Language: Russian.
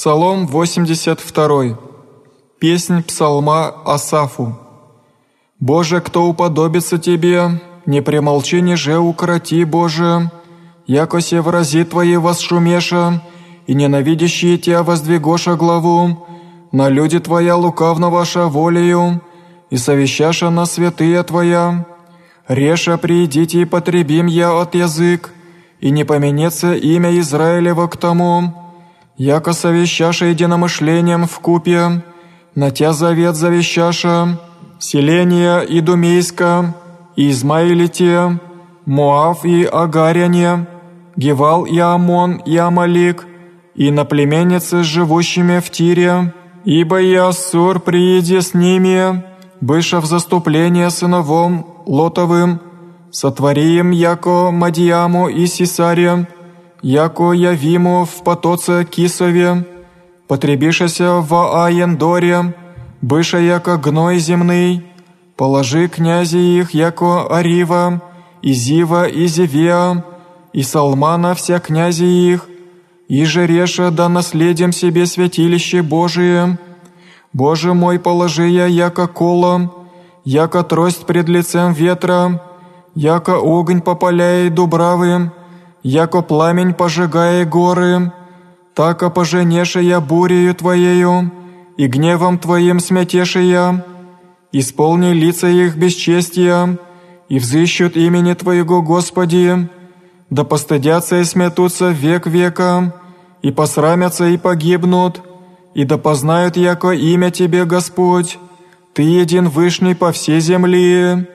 Псалом 82. Песнь псалма Асафу. «Боже, кто уподобится Тебе, не примолчи, ниже укроти, Боже, яко се врази Твои восшумеша, и ненавидящие Тебя воздвигоша главу, на люди Твоя лукавно ваша волею, и совещаша на святые Твоя. Реша приидите и потребим я от язык, и не поменется имя Израилева к тому, яко совещаша единомышлением в купе, на тя завет завещаша, селение и Измаилите, Моав и Агаряне, Гевал и Амон и Амалик, и на племенницы, живущими в Тире, ибо и Ассур приеди с ними, быша в заступление сыновом Лотовым, сотвори им яко Мадиаму и Сисаре, яко Явиму в потоце Кисове, потребишася в Аендоре, быша яко гной земный, положи князи их яко Арива, и Зива, и Зевеа, и Салмана вся князи их, и же реша да наследим себе святилище Божие. Боже мой, положи я яко колом, яко трость пред лицем ветра, яко огонь попаляет дубравы, яко пламень пожигая горы, тако поженеше я бурею Твоею, и гневом Твоим смятеше я, исполни лица их бесчестия, и взыщут имени Твоего, Господи, да постыдятся и смятутся век века, и посрамятся и погибнут, и да познают яко имя Тебе, Господь, Ты един вышний по всей земле».